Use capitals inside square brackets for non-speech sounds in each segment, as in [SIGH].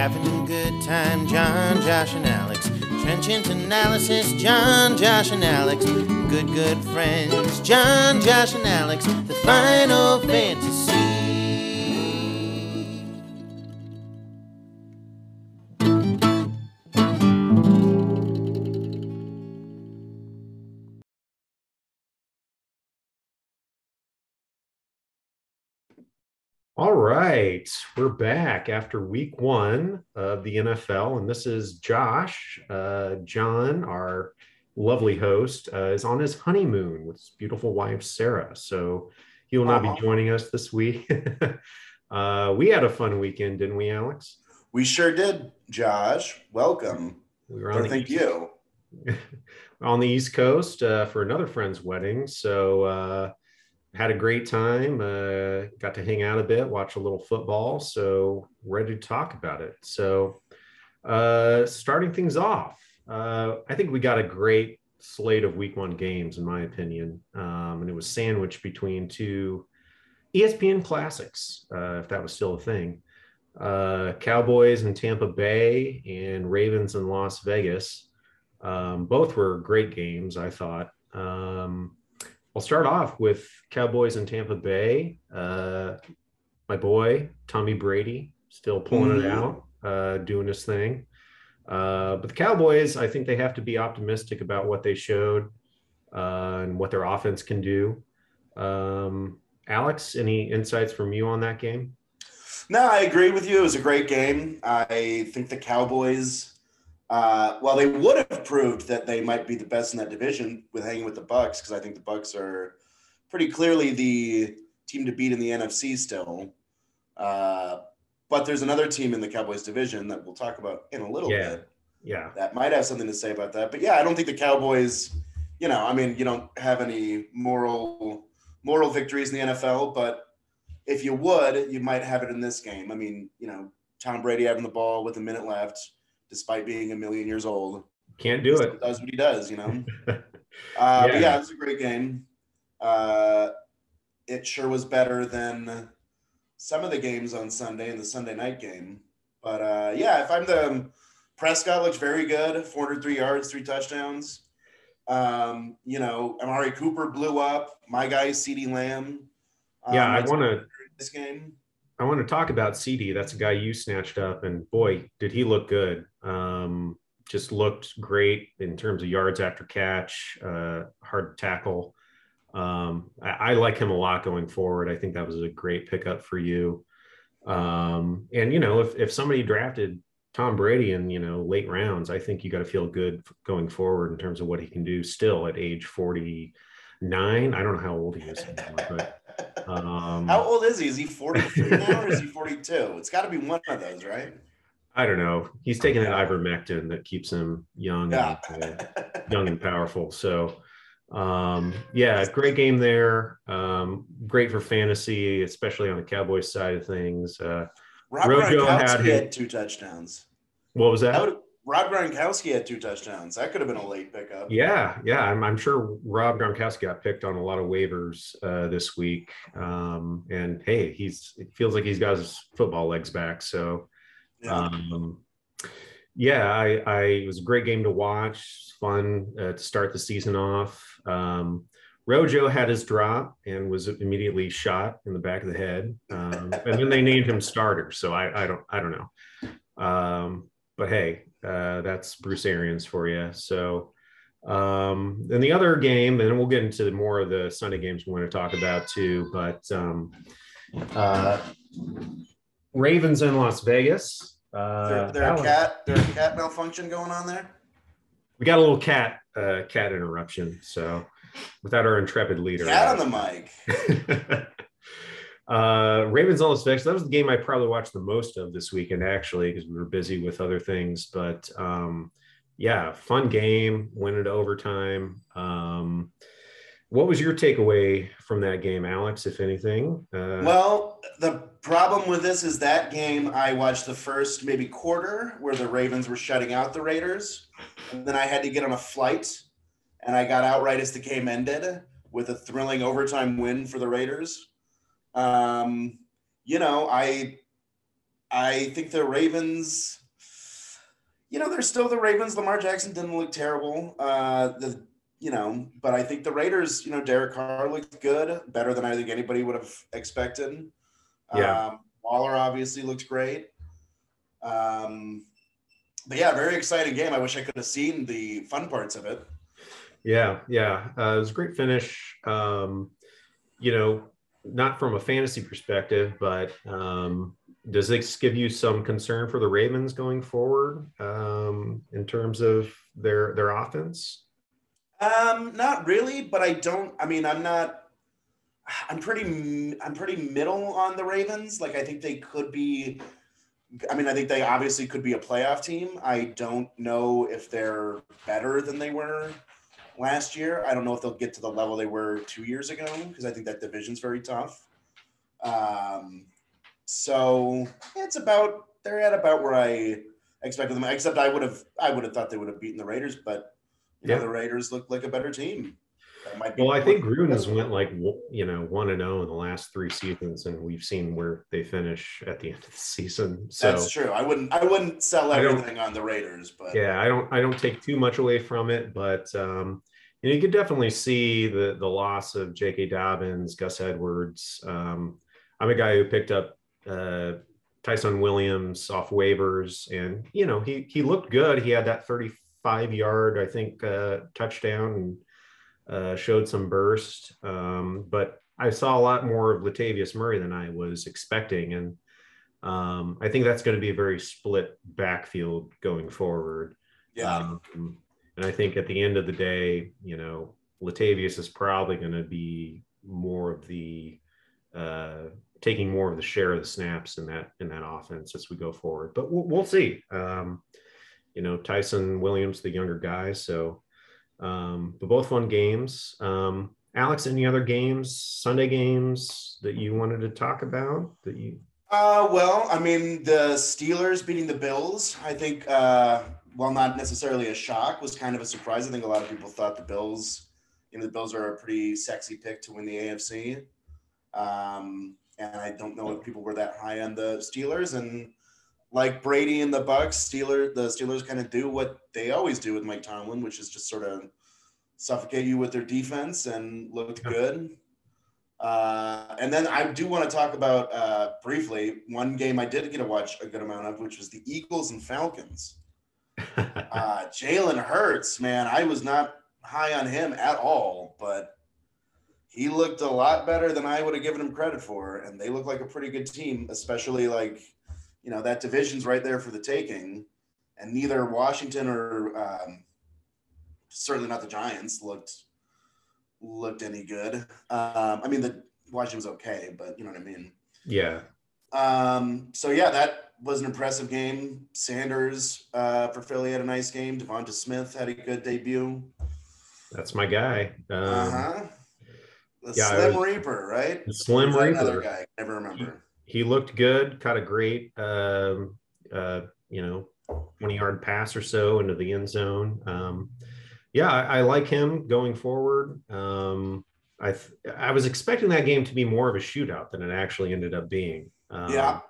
Having a good time, Jon, Josh, and Alex. Trenchant analysis, Jon, Josh, and Alex. Good, good friends, Jon, Josh, and Alex. The final fantasy. All right, we're back after week one of the NFL, and this is Josh. Uh, Jon, our lovely host, uh, is on his honeymoon with his beautiful wife Sarah, so he will not Aw. be joining us this week. [LAUGHS] uh, we had a fun weekend, didn't we, Alex? We sure did, Josh. Welcome. We were Or the thank East- you. [LAUGHS] on the East Coast uh, for another friend's wedding. So uh, had a great time. Uh, got to hang out a bit, watch a little football. So ready to talk about it. So uh, starting things off, uh, I think we got a great slate of Week One games, in my opinion, um, and it was sandwiched between two ESPN classics, uh, if that was still a thing. Uh, Cowboys in Tampa Bay and Ravens in Las Vegas. Um, both were great games, I thought. Um, I'll start off with Cowboys in Tampa Bay. Uh, my boy, Tommy Brady, still pulling it Mhm. out, uh, doing his thing. Uh, but the Cowboys, I think they have to be optimistic about what they showed uh, and what their offense can do. Um, Alex, any insights from you on that game? No, I agree with you. It was a great game. I think the Cowboys, uh, well, they would have proved that they might be the best in that division with hanging with the Bucks because I think the Bucks are pretty clearly the team to beat in the NFC still. Uh, but there's another team in the Cowboys division that we'll talk about in a little Yeah. bit Yeah. that might have something to say about that. But yeah, I don't think the Cowboys, you know, I mean, you don't have any moral moral victories in the NFL, but if you would, you might have it in this game. I mean, you know, Tom Brady having the ball with a minute left, despite being a million years old, Can't do it. does what he does, you know. [LAUGHS] Uh, But Yeah. yeah, it was a great game. Uh, it sure was better than some of the games on Sunday and the Sunday night game. But uh, yeah, if I'm the Prescott looks very good, 403 yards, three touchdowns. Um, you know, Amari Cooper blew up. My guy, CeeDee Lamb. um, Yeah, I want to this game. I want to talk about CeeDee. That's a guy you snatched up, and boy, did he look good. Um, just looked great in terms of yards after catch, uh, hard tackle. Um, I, I like him a lot going forward. I think that was a great pickup for you. Um, and you know, if if somebody drafted Tom Brady in you know late rounds, I think you got to feel good going forward in terms of what he can do still at age forty nine. I don't know how old he is, anymore, but um, How old is he? Is he 43 now or is he 42? It's got to be one of those, right? I don't know. He's taking that ivermectin that keeps him young, Yeah. and, uh, young and [LAUGHS] powerful. So, um, yeah, great game there. Um, great for fantasy, especially on the Cowboys side of things. Uh, Rob Rojo had had two touchdowns. what was That that? Rob Gronkowski had two touchdowns. That could have been a late pickup. Yeah, yeah. I'm, I'm sure Rob Gronkowski got picked on a lot of waivers uh, this week. Um, and hey, he's it feels like he's got his football legs back. So, Yeah. Um, yeah, I, I it was a great game to watch. Fun uh, to start the season off. Um, Rojo had his drop and was immediately shot in the back of the head, um, and then they named him starter. So I, I don't I don't know, um, but hey, uh, that's Bruce Arians for you. So um, then the other game, and we'll get into more of the Sunday games we want to talk about too. But um, uh, Ravens in Las Vegas. Uh, there, there that a was- cat, there a cat malfunction going on there. we got a little cat uh, cat interruption. So without our intrepid leader, Cat on the mic. [LAUGHS] uh, Ravens Las Vegas. That was the game I probably watched the most of this weekend, actually, because we were busy with other things. But um, yeah, fun game. Went into overtime. Um, what was your takeaway from that game, Alex? If anything? Uh, Well, the problem with this is that game I watched the first maybe quarter where the Ravens were shutting out the Raiders, and then I had to get on a flight, and I got out right as the game ended with a thrilling overtime win for the Raiders. Um, you know, I I think the Ravens, you know, they're still the Ravens. Lamar Jackson didn't look terrible. Uh, the you know, but I think the Raiders, you know, Derek Carr looked good, better than I think anybody would have expected. Yeah. Um, Waller obviously looked great. Um, but yeah, very exciting game. I wish I could have seen the fun parts of it. Yeah, yeah, uh, it was a great finish. Um, you know, not from a fantasy perspective, but um, does this give you some concern for the Ravens going forward um, in terms of their their offense? Um, not really, but I don't. I mean, I'm not. I'm pretty. I'm pretty middle on the Ravens. Like, I think they could be. I mean, I think they obviously could be a playoff team. I don't know if they're better than they were last year. I don't know if they'll get to the level they were two years ago because I think that division's very tough. Um, so it's about they're at about where I expected them. Except I would have I would have thought they would have beaten the Raiders, but you know, Yeah. the Raiders look like a better team. That might be Well, I think Gruden has went like you know one and zero in the last three seasons, and we've seen where they finish at the end of the season. So that's true. I wouldn't I wouldn't sell everything on the Raiders, but yeah, I don't I don't take too much away from it, but um, you know you could definitely see the the loss of J.K. Dobbins, Gus Edwards. Um, I'm a guy who picked up uh, Ty'Son Williams off waivers, and you know he he looked good. He had that 35 yard I think uh, touchdown and uh, showed some burst, um, but I saw a lot more of Latavius Murray than I was expecting, and um, I think that's going to be a very split backfield going forward. yeah. Um, and I think at the end of the day, you know, Latavius is probably going to be more of the uh, taking more of the share of the snaps in that in that offense as we go forward. But we'll, we'll see. Um, you know, Ty'Son Williams, the younger guy, so um, but both fun games. Um, Alex, any other games, Sunday games that you wanted to talk about that you? Uh, well, I mean, the Steelers beating the Bills, I think, uh, while not necessarily a shock, was kind of a surprise. I think a lot of people thought the Bills, you know, the Bills are a pretty sexy pick to win the AFC. Um, and I don't know if people were that high on the Steelers. And like Brady and the Bucks, Steeler, the Steelers kind of do what they always do with Mike Tomlin, which is just sort of suffocate you with their defense and looked good. Uh, and then I do want to talk about uh, briefly one game I did get to watch a good amount of, which was the Eagles and Falcons. [LAUGHS] Uh, Jalen Hurts, man, I was not high on him at all, but he looked a lot better than I would have given him credit for. And they look like a pretty good team, especially like, you know, that division's right there for the taking. And neither Washington or um, certainly not the Giants looked looked any good. Um, I mean, the Washington was okay, but you know what I mean. yeah, Um, so yeah, that was an impressive game. Sanders uh, for Philly had a nice game. DeVonta Smith had a good debut. that's my guy. Um, Uh huh. The yeah, Slim was- Reaper, right? the Slim that Another Reaper. guy, I never remember. he looked good, caught a great, um, uh, you know, 20 yard pass or so into the end zone. Um, yeah, I, I like him going forward. Um, I, th- I was expecting that game to be more of a shootout than it actually ended up being. Um, Yeah.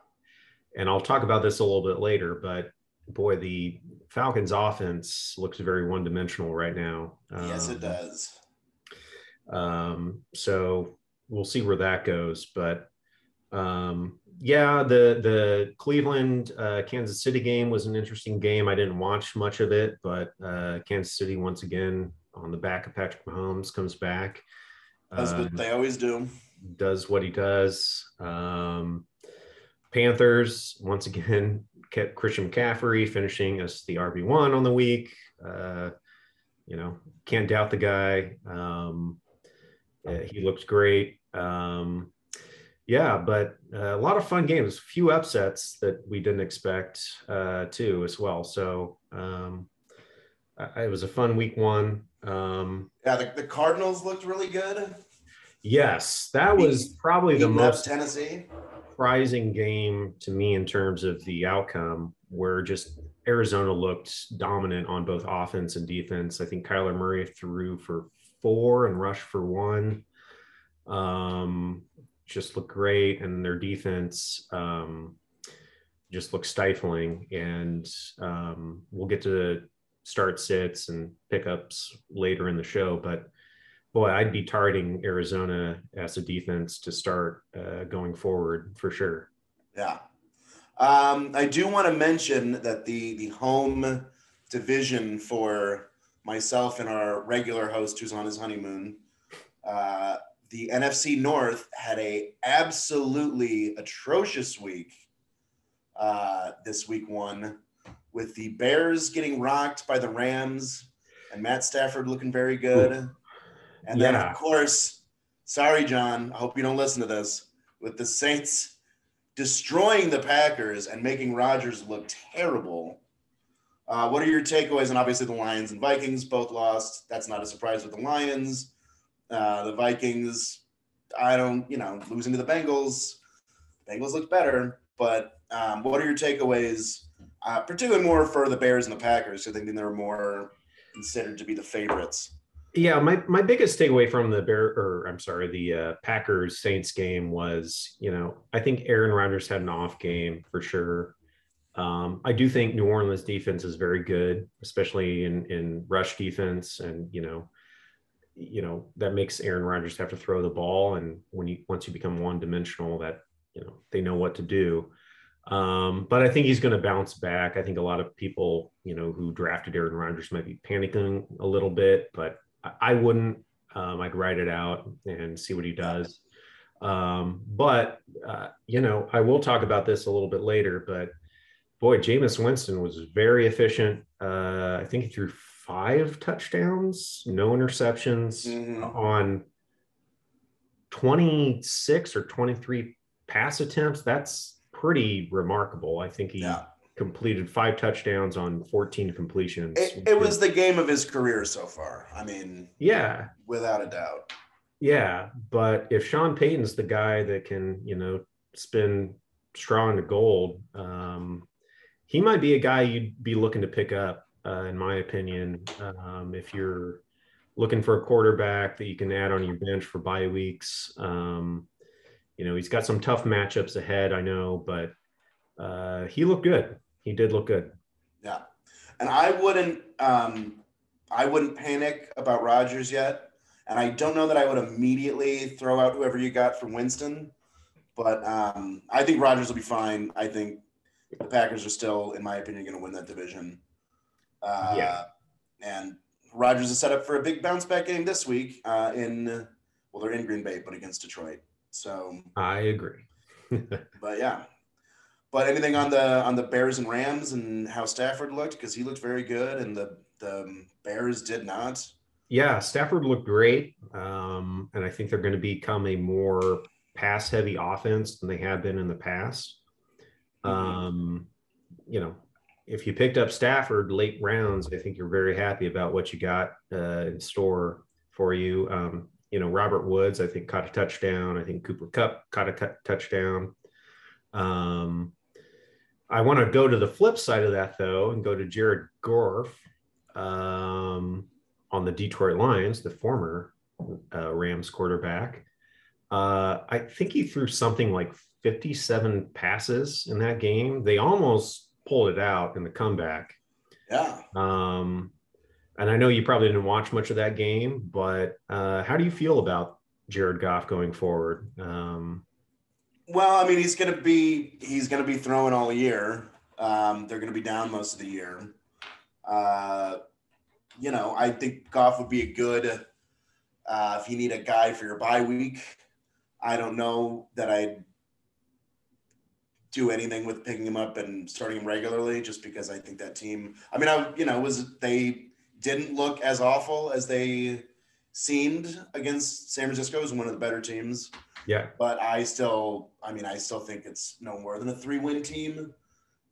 And I'll talk about this a little bit later, but boy, the Falcons offense looks very one dimensional right now. yes, it Um, does. um, so we'll see where that goes. But um, yeah, the the Cleveland uh, Kansas City game was an interesting game. I didn't watch much of it, but uh, Kansas City once again on the back of Patrick Mahomes comes back, That's um, what they always do. does what he does. Um, Panthers once again kept Christian McCaffrey finishing as the RB one on the week. Uh, you know, can't doubt the guy. Um, uh, he looked great. Um, yeah, but uh, a lot of fun games, few upsets that we didn't expect uh, too as well. So um, I- it was a fun week one. Um, Yeah, the, the Cardinals looked really good. yes, that was probably the most Tennessee. Surprising game to me in terms of the outcome, where just Arizona looked dominant on both offense and defense. I think Kyler Murray threw for four and rushed for one. Um, just looked great, and their defense, um, just look stifling. And um, we'll get to start sits and pickups later in the show. But boy, I'd be targeting Arizona as a defense to start uh, going forward for sure. Yeah. Um, I do want to mention that the the home division for myself and our regular host who's on his honeymoon, uh, the NFC North had a absolutely atrocious week uh, this week one with the Bears getting rocked by the Rams and Matt Stafford looking very good. And then, of course, sorry, Jon, I hope you don't listen to this, with the Saints destroying the Packers and making Rodgers look terrible. Uh, what are your takeaways? And obviously, the Lions and Vikings both lost. That's not a surprise with the Lions. Uh, the Vikings, I don't, you know, losing to the Bengals. Bengals looked better, but um, what are your takeaways, uh, particularly more for the Bears and the Packers? I think they're more considered to be the favorites. Yeah, my my biggest takeaway from the Bear or I'm sorry, the uh, Packers Saints game was, you know, I think Aaron Rodgers had an off game for sure. Um, I do think New Orleans defense is very good, especially in in rush defense, and you know, you know that makes Aaron Rodgers have to throw the ball, and when you once you become one dimensional, that you know they know what to do. Um, but I think he's going to bounce back. I think a lot of people, you know, who drafted Aaron Rodgers might be panicking a little bit, but I wouldn't. Um, I'd write it out and see what he does. Um, but uh, you know, I will talk about this a little bit later. But boy, Jameis Winston was very efficient. Uh, I think he threw five touchdowns, no interceptions mm-hmm. on 26 or 23 pass attempts. That's pretty remarkable. I think he yeah completed five touchdowns on 14 completions. It, it, was the game of his career so far. I mean, yeah, without a doubt. Yeah, but if Sean Payton's the guy that can, you know, spin straw into gold, um, he might be a guy you'd be looking to pick up, uh, in my opinion. Um, if you're looking for a quarterback that you can add on your bench for bye weeks, um, you know, he's got some tough matchups ahead, I know, but uh, he looked good he did look good. Yeah, and I wouldn't um, I wouldn't panic about Rodgers yet, and I don't know that I would immediately throw out whoever you got from Winston, but um, I think Rodgers will be fine. I think the Packers are still, in my opinion, going to win that division. Uh, yeah, and Rodgers is set up for a big bounce back game this week uh, in well, they're in Green Bay, but against Detroit. So I agree. [LAUGHS] but yeah, but anything on the on the Bears and Rams and how Stafford looked because he looked very good and the the Bears did not. Yeah, Stafford looked great, um, and I think they're going to become a more pass heavy offense than they have been in the past. Mm-hmm. Um, you know, if you picked up Stafford late rounds, I think you're very happy about what you got uh, in store for you. Um, you know, Robert Woods, I think caught a touchdown. I think Cooper Kupp caught a t- touchdown. Um, I want to go to the flip side of that though, and go to Jared Goff um, on the Detroit Lions, the former uh, Rams quarterback. Uh, I think he threw something like 57 passes in that game. They almost pulled it out in the comeback. Yeah. Um, and I know you probably didn't watch much of that game, but uh, how do you feel about Jared Goff going forward? Um, well, I mean, he's going to be he's going to be throwing all year. Um, they're going to be down most of the year. Uh, you know, I think Goff would be a good uh, if you need a guy for your bye week. I don't know that I'd do anything with picking him up and starting him regularly, just because I think that team. I mean, I you know was they didn't look as awful as they seemed against San Francisco as one of the better teams. Yeah. But I still, I mean, I still think it's no more than a three win team.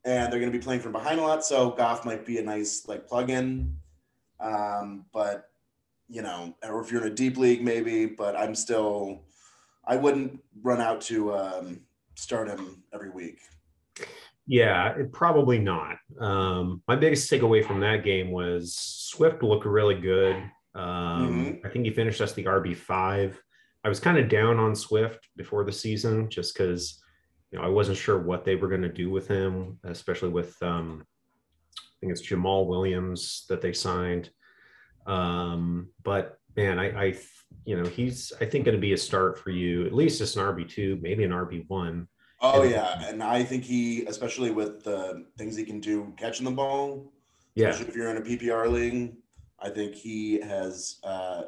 And they're going to be playing from behind a lot. So Goff might be a nice like plug in. Um, but, you know, or if you're in a deep league, maybe. But I'm still, I wouldn't run out to um, start him every week. Yeah, it, probably not. Um, my biggest takeaway from that game was Swift looked really good. Um, mm-hmm. I think he finished as the RB five. I was kind of down on Swift before the season just because you know, I wasn't sure what they were going to do with him, especially with um, I think it's Jamaal Williams that they signed. Um, but man, I, I, you know, he's I think going to be a start for you, at least as an RB two, maybe an RB one. Oh yeah, and I think he, especially with the things he can do catching the ball, Yeah, especially if you're in a PPR league, I think he has uh,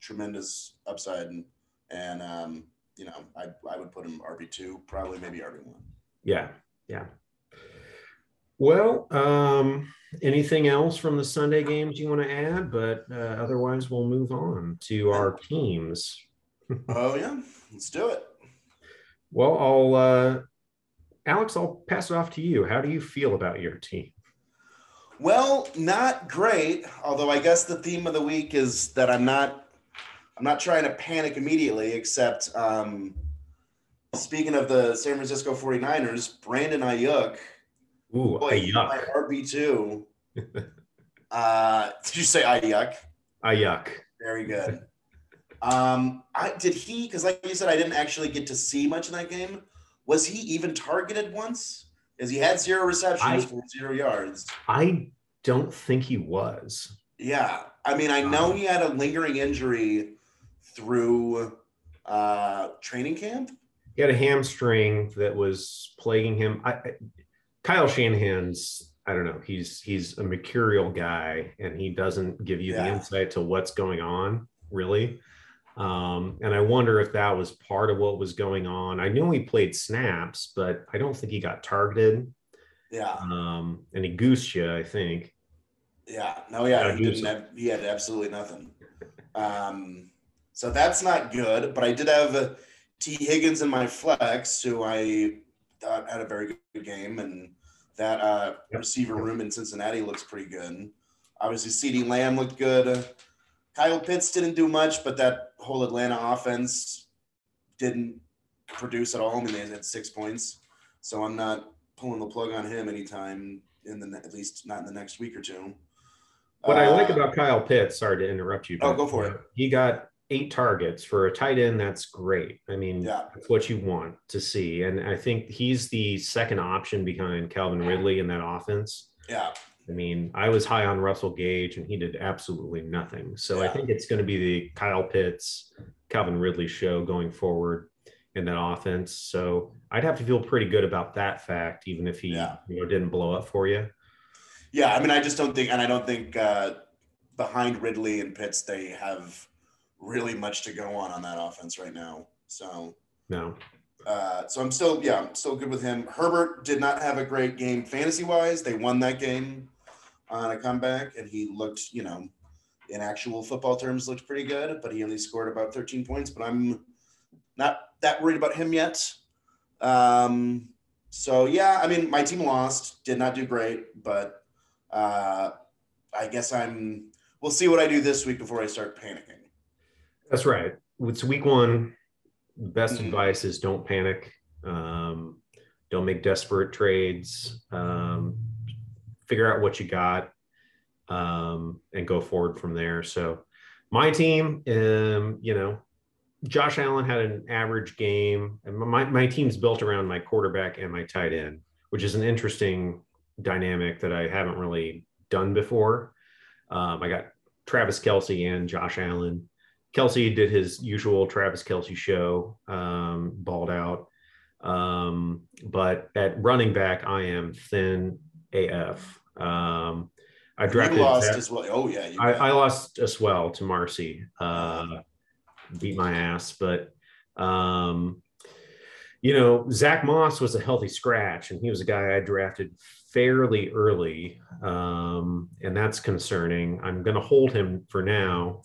tremendous upside, and, and um, you know, I I would put him RB two, probably maybe RB one. yeah, yeah. Well, um, anything else from the Sunday games you want to add? But uh, otherwise, we'll move on to our teams. Oh yeah, let's do it. Well, I'll, uh, Alex, I'll pass it off to you. How do you feel about your team? Well, not great. Although I guess the theme of the week is that I'm not I'm not trying to panic immediately, except um, speaking of the San Francisco 49ers, Brandon Aiyuk, Ooh, boy, a he's my yuck. RB2. [LAUGHS] uh, did you say Aiyuk? A yuck. Very good. Um, I did he because like you said, I didn't actually get to see much in that game. Was he even targeted once? Because he had zero receptions I- for zero yards. I don't think he was. Yeah, I mean, I know he had a lingering injury through uh, training camp. He had a hamstring that was plaguing him. I, I- Kyle Shanahan's, I don't know, he's he's a mercurial guy and he doesn't give you the insight to what's going on, really. Um, and I wonder if that was part of what was going on. I knew he played snaps, but I don't think he got targeted. Yeah, Um, and he goosed you, I think. yeah, no, yeah, Yeah, he he didn't have, he had absolutely nothing. Um, so that's not good. But I did have uh, Tee Higgins in my flex, who I thought had a very good game, and that uh, receiver room in Cincinnati looks pretty good. Obviously, CeeDee Lamb looked good. Kyle Pitts didn't do much, but that whole Atlanta offense didn't produce at all. I mean, they had six points, so I'm not pulling the plug on him anytime in the at least not in the next week or two. What I like Uh, about Kyle Pitts, sorry to interrupt you. Oh, go for uh, it. He got eight targets for a tight end. That's great. I mean, Yeah. that's what you want to see. And I think he's the second option behind Calvin Ridley in that offense. yeah, I mean, I was high on Russell Gage and he did absolutely nothing. So I think it's going to be the Kyle Pitts, Calvin Ridley show going forward in that offense. So I'd have to feel pretty good about that fact, even if he Yeah. you know didn't blow up for you. yeah. I mean, I just don't think, and I don't think uh, behind Ridley and Pitts they have really much to go on on that offense right now. So No. Uh, so I'm still, yeah, I'm still good with him. Herbert did not have a great game fantasy wise. They won that game on a comeback, and he looked, you know, in actual football terms, looked pretty good. But he only scored about 13 points. But I'm not that worried about him yet. Um, so yeah, I mean, my team lost, did not do great, but uh, I guess I'm. We'll see what I do this week before I start panicking. That's right. It's week one. The best Mhm. advice is don't panic. Um, don't make desperate trades. Um, figure out what you got um, and go forward from there. So, my team, um, you know, Josh Allen had an average game. And my, my team's built around my quarterback and my tight end, which is an interesting dynamic that I haven't really done before. Um, I got Travis Kelce and Josh Allen. Kelce did his usual Travis Kelce show, um, balled out. Um, but at running back, I am thin AF. Um, I drafted. you lost as well. Oh yeah, I. I lost as well to Marcy. Uh, beat my ass, but um, you know, Zach Moss was a healthy scratch, and he was a guy I drafted fairly early, um, and that's concerning. I'm going to hold him for now.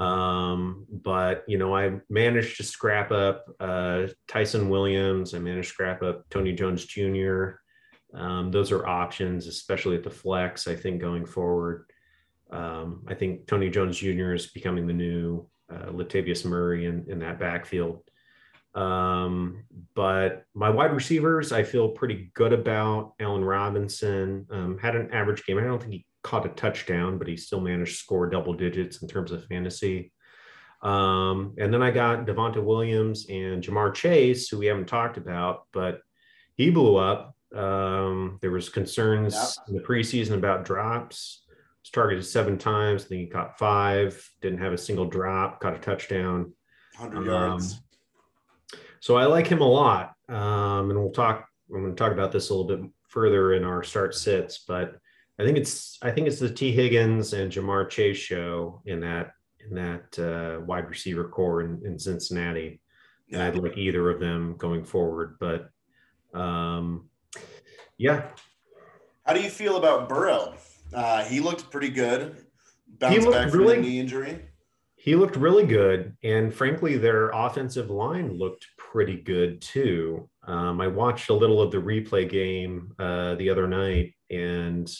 Um, but you know, I managed to scrap up uh, Ty'Son Williams. I managed to scrap up Tony Jones Jr. Um, those are options, especially at the flex. I think going forward, um, I think Tony Jones Jr. is becoming the new uh, Latavius Murray in, in that backfield. Um, but my wide receivers, I feel pretty good about. Allen Robinson um, had an average game. I don't think he caught a touchdown, but he still managed to score double digits in terms of fantasy. Um, and then I got Devonta Williams and Ja'Marr Chase, who we haven't talked about, but he blew up. Um, there was concerns in the preseason about drops. Was targeted seven times. I think he caught five. Didn't have a single drop. Caught a touchdown. 100 Um, yards. So I like him a lot. Um, and we'll talk. I'm going to talk about this a little bit further in our start sits, but I think it's I think it's the Tee Higgins and Ja'Marr Chase show in that in that uh, wide receiver core in, in Cincinnati, and I'd like either of them going forward. But um, yeah, How do you feel about Burrow? Uh, he looked pretty good. Bounced looked back from really- the knee injury. he looked really good, and frankly, their offensive line looked pretty good too. Um, I watched a little of the replay game uh, the other night, and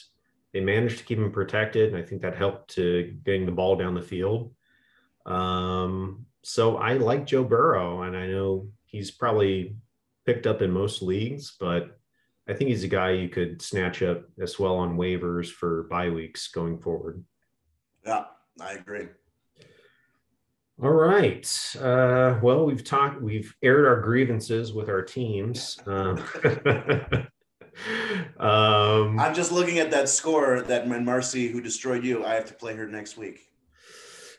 they managed to keep him protected. And I think that helped to getting the ball down the field. Um, so I like Joe Burrow, and I know he's probably picked up in most leagues, but I think he's a guy you could snatch up as well on waivers for bye weeks going forward. Yeah, I agree. All right. Uh, well, we've talked, we've aired our grievances with our teams. Um, [LAUGHS] [LAUGHS] um, I'm just looking at that score that when Marcy, who destroyed you, I have to play her next week.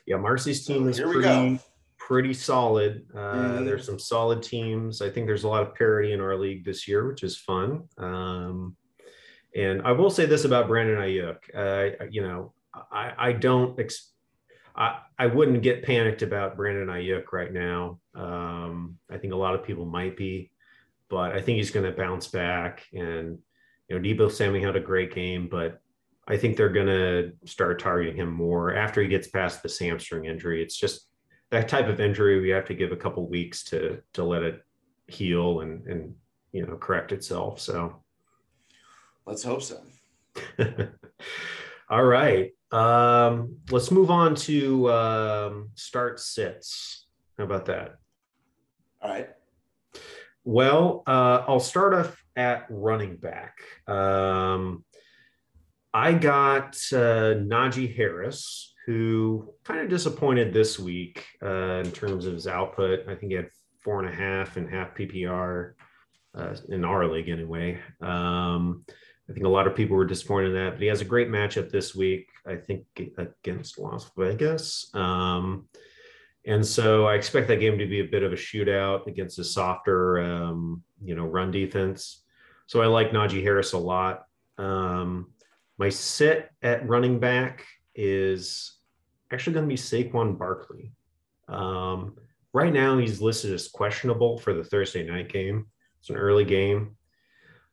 yeah, Marcy's team is Here we pretty, pretty solid. Uh, Mhm. There's some solid teams. I think there's a lot of parity in our league this year, which is fun. Um, and I will say this about Brandon Aiyuk. Uh, you know, I, I don't, ex- I, I wouldn't get panicked about Brandon Aiyuk right now. Um, I think a lot of people might be, but I think he's going to bounce back. And, you know, Deebo Samuel had a great game, but I think they're going to start targeting him more after he gets past the hamstring injury. It's just that type of injury. We have to give a couple weeks to to let it heal and and you know correct itself. So, Let's hope so. [LAUGHS] all right, um, let's move on to um, start sits. How about that? All right. Well, uh, I'll start off at running back. Um, I got uh, Najee Harris, who kind of disappointed this week uh, in terms of his output. I think he had four and a half and half PPR uh, in our league, anyway. Um, I think a lot of people were disappointed in that, but he has a great matchup this week, I think, against Las Vegas. Um, and so I expect that game to be a bit of a shootout against a softer, um, you know, run defense. So I like Najee Harris a lot. Um, my sit at running back is actually going to be Saquon Barkley. Um, right now, he's listed as questionable for the Thursday night game. It's an early game.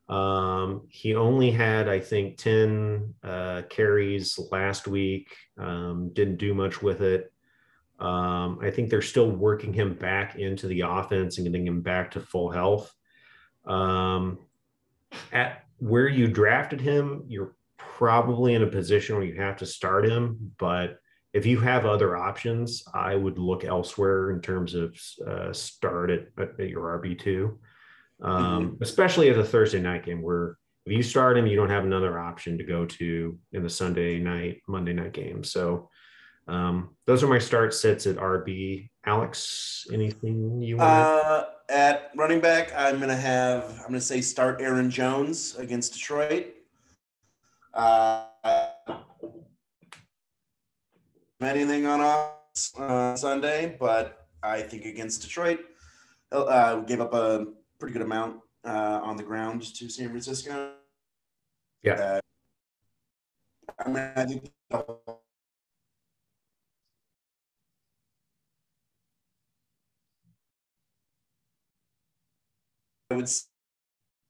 Um, he only had, I think, 10 uh, carries last week, um, didn't do much with it. Um, I think they're still working him back into the offense and getting him back to full health. Um, at where you drafted him, you're probably in a position where you have to start him. But if you have other options, I would look elsewhere in terms of uh, start at, at your RB2, um, especially at a Thursday night game where if you start him, you don't have another option to go to in the Sunday night, Monday night game. So, um, those are my start sets at RB. Alex, anything you want? Uh, at running back, I'm gonna have I'm gonna say start Aaron Jones against Detroit. Uh, anything on us uh, Sunday, but I think against Detroit, uh, gave up a pretty good amount uh, on the ground to San Francisco. Yeah. Uh, I mean, I think I would.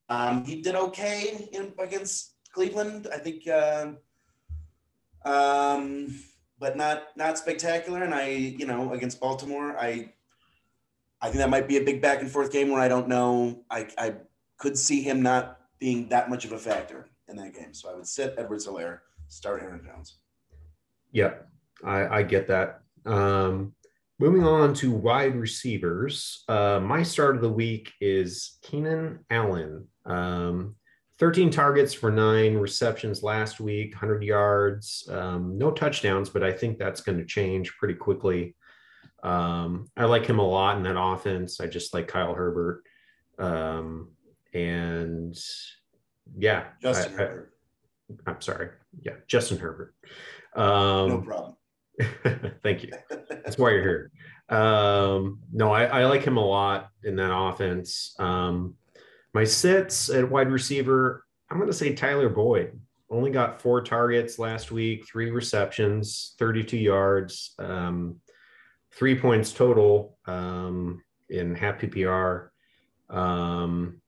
Um, he did okay in, against Cleveland. I think, uh, um, but not not spectacular. And I, you know, against Baltimore, I, I think that might be a big back and forth game where I don't know. I I could see him not being that much of a factor in that game. So I would sit Edwards Helaire, start Aaron Jones. Yeah, I, I get that. Um, moving on to wide receivers, uh, my start of the week is Keenan Allen. Um, 13 targets for nine receptions last week, 100 yards, um, no touchdowns, but I think that's going to change pretty quickly. Um, I like him a lot in that offense. I just like Kyle Herbert. Um, and yeah, Justin I, Herbert. I, am sorry. Yeah, Justin Herbert. no Um, problem. [LAUGHS] thank you. That's why you're here. Um, no, I, I like him a lot in that offense. Um, my sits at wide receiver, I'm going to say Tyler Boyd. Only got four targets last week, three receptions, 32 yards, um, three points total um, in half PPR. Um,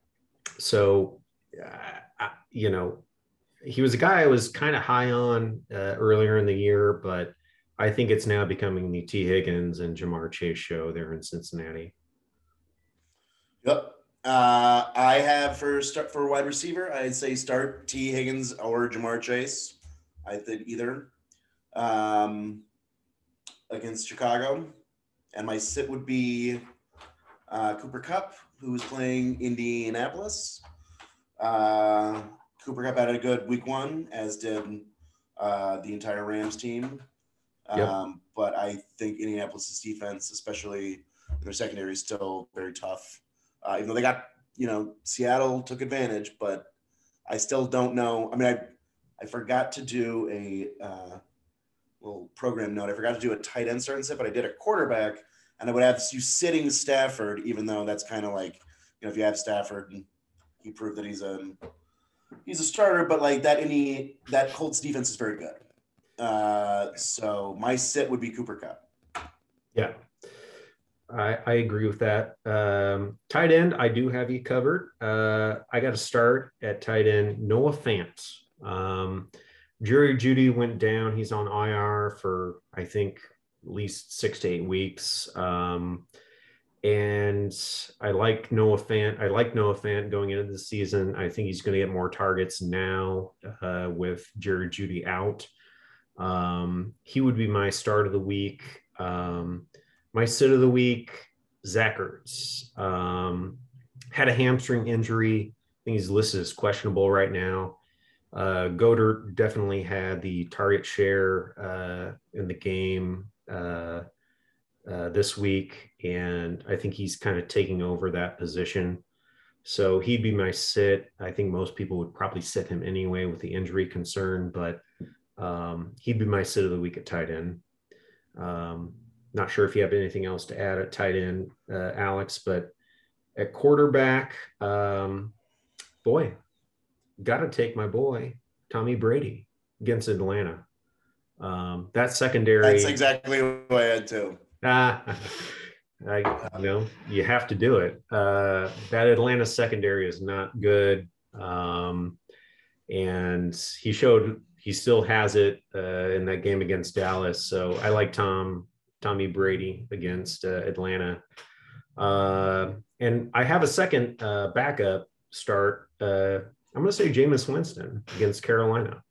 so, uh, you know, he was a guy I was kind of high on uh, earlier in the year, but I think it's now becoming the Tee Higgins and Ja'Marr Chase show there in Cincinnati. Yep. Uh, I have for start for wide receiver, I'd say start Tee Higgins or Ja'Marr Chase. I think either um, against Chicago, and my sit would be uh, Cooper Kupp, who was playing Indianapolis. Uh, Cooper Kupp had a good week one, as did uh, the entire Rams team. Yep. Um, but I think Indianapolis' defense, especially their secondary, is still very tough. Uh, even though they got, you know, Seattle took advantage, but I still don't know. I mean, I I forgot to do a uh, little program note. I forgot to do a tight end start set, but I did a quarterback, and I would have you sitting Stafford, even though that's kind of like, you know, if you have Stafford, he proved that he's a he's a starter, but like that any that Colts defense is very good. Uh, so my sit would be Cooper Kupp. Yeah, I, I agree with that. Um, tight end, I do have you covered. Uh, I got to start at tight end. Noah Fant. Um, Jerry Jeudy went down. He's on IR for I think at least six to eight weeks. Um, and I like Noah Fant. I like Noah Fant going into the season. I think he's going to get more targets now uh, with Jerry Jeudy out. Um, he would be my start of the week. Um, my sit of the week, Zach Ertz. Um, had a hamstring injury. I think he's listed as questionable right now. Uh, definitely had the target share uh, in the game uh, uh, this week, and I think he's kind of taking over that position. So he'd be my sit. I think most people would probably sit him anyway with the injury concern, but um, he'd be my sit of the week at tight end. Um, not sure if you have anything else to add at tight end, uh, Alex, but at quarterback, um, boy, got to take my boy Tommy Brady against Atlanta. Um, that secondary. That's exactly what I had too. Ah, I, you know, you have to do it. Uh, that Atlanta secondary is not good. Um, and he showed he still has it uh, in that game against Dallas. So I like Tom Tommy Brady against uh, Atlanta. Uh, and I have a second uh, backup start. Uh, I'm going to say Jameis Winston against Carolina.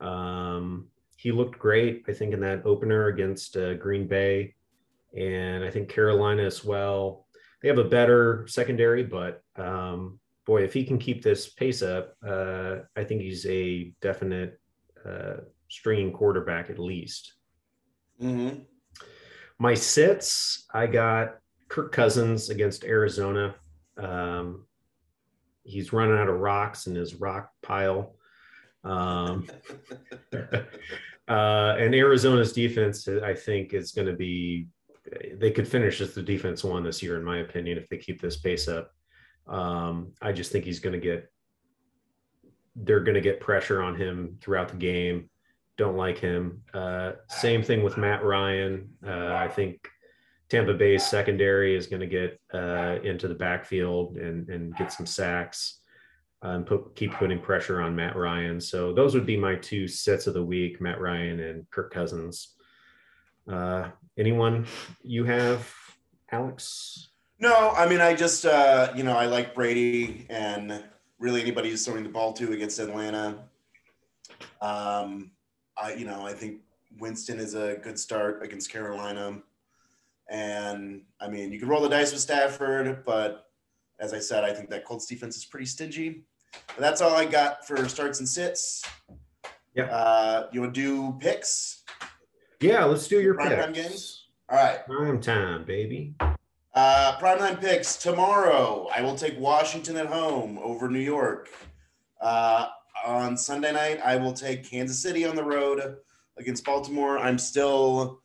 Um, he looked great, I think, in that opener against uh, Green Bay. And I think Carolina as well. They have a better secondary, but um, boy, if he can keep this pace up, uh, I think he's a definite uh, stringing quarterback at least. Mm-hmm. My sits, I got Kirk Cousins against Arizona. Um, he's running out of rocks in his rock pile. Um, [LAUGHS] uh, and Arizona's defense, I think, is going to be, they could finish as the defense one this year, in my opinion, if they keep this pace up. Um, I just think he's going to get, they're going to get pressure on him throughout the game. Don't like him. Uh, same thing with Matt Ryan. Uh, I think Tampa Bay's secondary is going to get uh, into the backfield and, and get some sacks uh, and put, keep putting pressure on Matt Ryan. So those would be my two sets of the week: Matt Ryan and Kirk Cousins. Uh, anyone you have, Alex? No, I mean, I just, uh, you know, I like Brady and really anybody who's throwing the ball to against Atlanta. Um, I, you know, I think Winston is a good start against Carolina. And I mean, you can roll the dice with Stafford, but as I said, I think that Colts defense is pretty stingy. But that's all I got for starts and sits. Yeah. Uh, you want to do picks? Yeah, let's do your Prime time picks. games? All right. Prime time, baby. Uh, primetime picks tomorrow. I will take Washington at home over New York. Uh, on Sunday night, I will take Kansas City on the road against Baltimore. I'm still,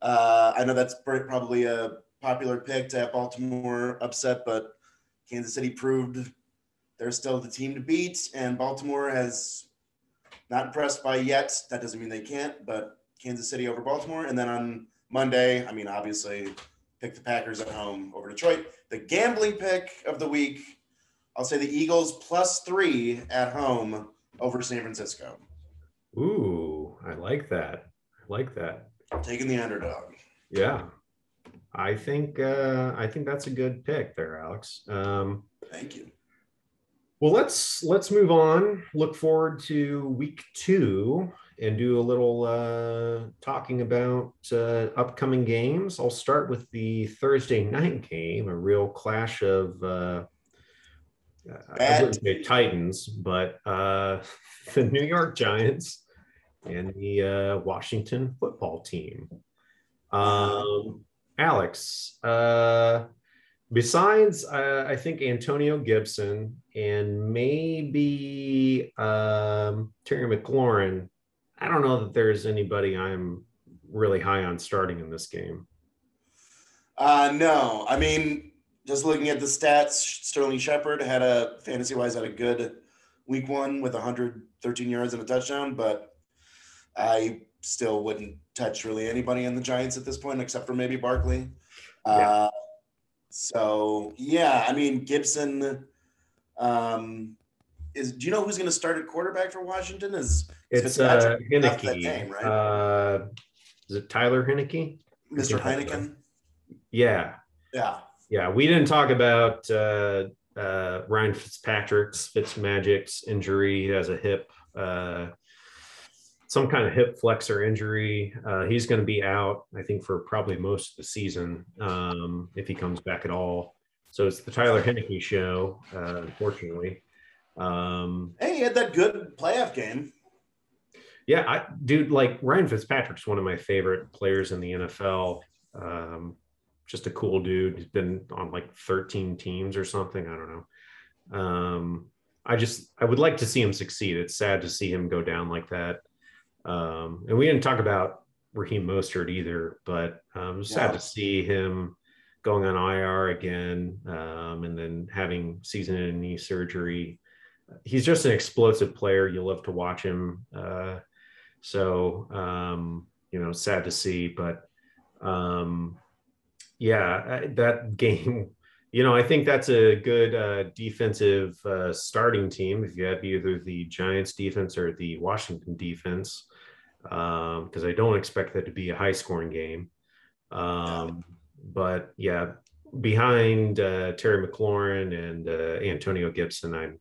uh, I know that's probably a popular pick to have Baltimore upset, but Kansas City proved they're still the team to beat, and Baltimore has not impressed by yet. That doesn't mean they can't, but Kansas City over Baltimore. And then on Monday, I mean, obviously, pick the Packers at home over Detroit. The gambling pick of the week, I'll say the Eagles plus three at home over San Francisco. Ooh, I like that. I like that. Taking the underdog. Yeah. I think uh I think that's a good pick there, Alex. Um Thank you. Well let's let's move on. Look forward to week two and do a little uh talking about uh upcoming games. I'll start with the Thursday night game, a real clash of uh I wouldn't say Titans, but uh, [LAUGHS] the New York Giants and the uh, Washington football team. Um, Alex, uh, besides, uh, I think Antonio Gibson and maybe um, Terry McLaurin, I don't know that there's anybody I'm really high on starting in this game. Uh, no, I mean, just looking at the stats, Sterling Shepard had a fantasy wise had a good week one with 113 yards and a touchdown, but I still wouldn't touch really anybody in the Giants at this point except for maybe Barkley. Yeah. Uh, so yeah, I mean Gibson. Um, is do you know who's going to start at quarterback for Washington? Is It's uh, that game, right? uh, is it Tyler Heinicke? Mr. Heineken? Yeah, Yeah, yeah. We didn't talk about uh, uh, Ryan Fitzpatrick's Fitzmagic's injury. He has a hip, uh, some kind of hip flexor injury. Uh, he's going to be out, I think, for probably most of the season um, if he comes back at all. So it's the Tyler Heinicke show, uh, unfortunately. Um, hey, he had that good playoff game. Yeah, I dude, like Ryan Fitzpatrick's one of my favorite players in the NFL. Um, just a cool dude. He's been on like 13 teams or something. I don't know. Um, I just I would like to see him succeed. It's sad to see him go down like that. Um, and we didn't talk about Raheem Mostert either, but um, sad Yeah. to see him going on IR again, um, and then having season-ending knee surgery. He's just an explosive player. You love to watch him. Uh, so, um, you know, sad to see, but um, yeah, I- that [LAUGHS] game, you know, I think that's a good uh, defensive uh, starting team if you have either the Giants defense or the Washington defense, because I don't expect that to be a high scoring game. Um, but yeah, behind uh, Terry McLaurin and uh, Antonio Gibson, I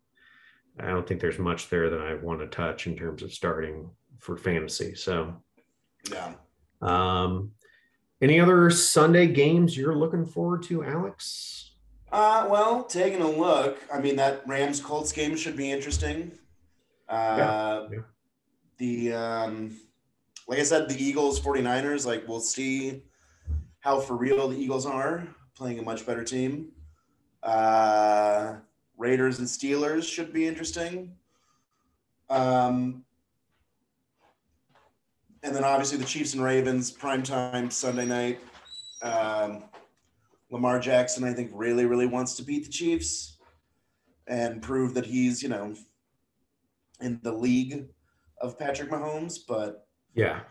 I don't think there's much there that I want to touch in terms of starting for fantasy. So, Yeah. um, any other Sunday games you're looking forward to, Alex? Uh, well, taking a look, I mean that Rams Colts game should be interesting. Uh, yeah. The um, like I said, the Eagles 49ers, like we'll see how for real the Eagles are playing a much better team. Uh, Raiders and Steelers should be interesting. Um, and then obviously the Chiefs and Ravens primetime Sunday night. Um, Lamar Jackson, I think, really, really wants to beat the Chiefs and prove that he's, you know, in the league of Patrick Mahomes. But Yeah.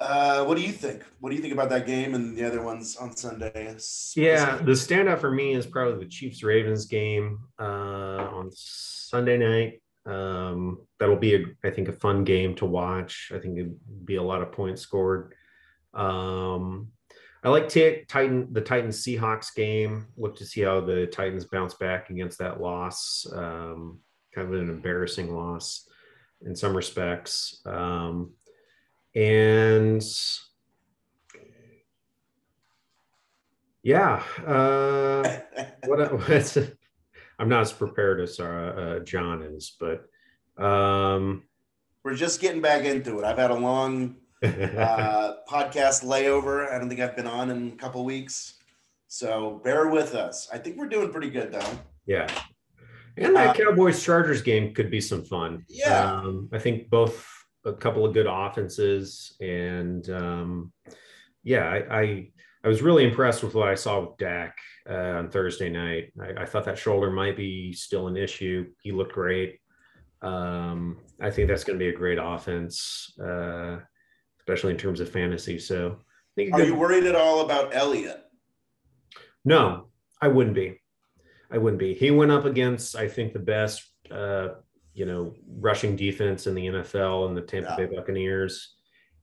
uh, what do you think? What do you think about that game and the other ones on Sunday? Yeah. The standout for me is probably the Chiefs Ravens game uh, on Sunday night. Um, that'll be, a, I think, a fun game to watch. I think it'd be a lot of points scored. Um, I like t- Titan the Titans Seahawks game. Look to see how the Titans bounce back against that loss. Um, kind of an embarrassing loss in some respects. Um, and yeah, uh, [LAUGHS] what, [LAUGHS] what's I'm not as prepared as uh, uh, Jon is, but um, We're just getting back into it. I've had a long [LAUGHS] uh, podcast layover. I don't think I've been on in a couple weeks. So bear with us. I think we're doing pretty good though. Yeah. And that Uh, Cowboys Chargers game could be some fun. Yeah. Um, I think both a couple of good offenses. And um, yeah, I, I, I was really impressed with what I saw with Dak uh, on Thursday night. I, I thought that shoulder might be still an issue. He looked great. Um, I think that's going to be a great offense, uh, especially in terms of fantasy. So I think Are good- you worried at all about Elliott? No, I wouldn't be. I wouldn't be. He went up against, I think, the best, uh, you know, rushing defense in the NFL and the Tampa Yeah. Bay Buccaneers,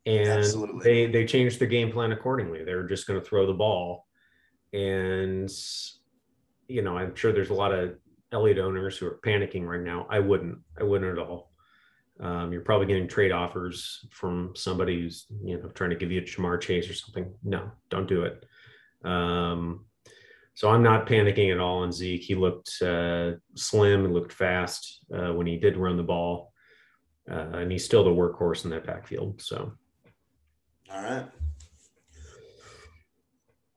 and Absolutely. they they changed their game plan accordingly. They were just going to throw the ball, and you know, I'm sure there's a lot of Elliott owners who are panicking right now. I wouldn't. I wouldn't at all. Um, you're probably getting trade offers from somebody who's you know trying to give you a Ja'Marr Chase or something. No, don't do it. Um, so I'm not panicking at all on Zeke. He looked uh, slim and looked fast uh, when he did run the ball, uh, and he's still the workhorse in that backfield. So, All right.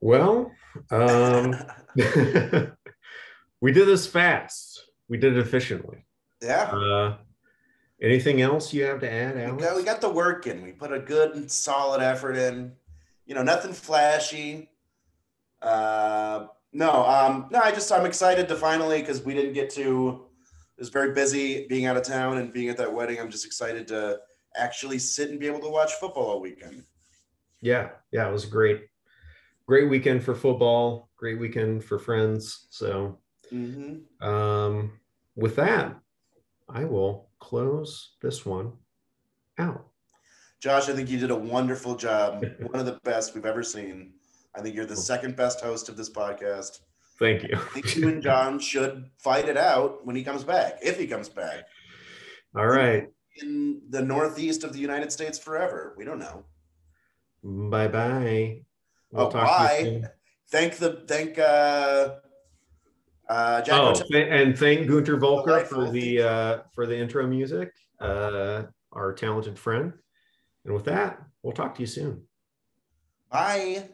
well, um, [LAUGHS] [LAUGHS] we did this fast. We did it efficiently. yeah. Uh, anything else you have to add, We Alex? got, we got the work in. We put a good and solid effort in. You know, nothing flashy. Uh, no, um, no. I just I'm excited to finally because we didn't get to. It was very busy being out of town and being at that wedding. I'm just excited to actually sit and be able to watch football all weekend. Yeah, yeah, it was a great, great weekend for football. Great weekend for friends. So, hmm um, with that, I will close this one out. Josh, I think you did a wonderful job. One of the best we've ever seen. I think you're the second best host of this podcast. Thank you. I think you and Jon should fight it out when he comes back, if he comes back. All right. in the northeast of the United States forever. We don't know. Bye bye. Oh, bye. Thank the thank uh uh Jack Oh, and thank Gunter Volker for the uh, for the intro music, uh, our talented friend. And with that, we'll talk to you soon. Bye.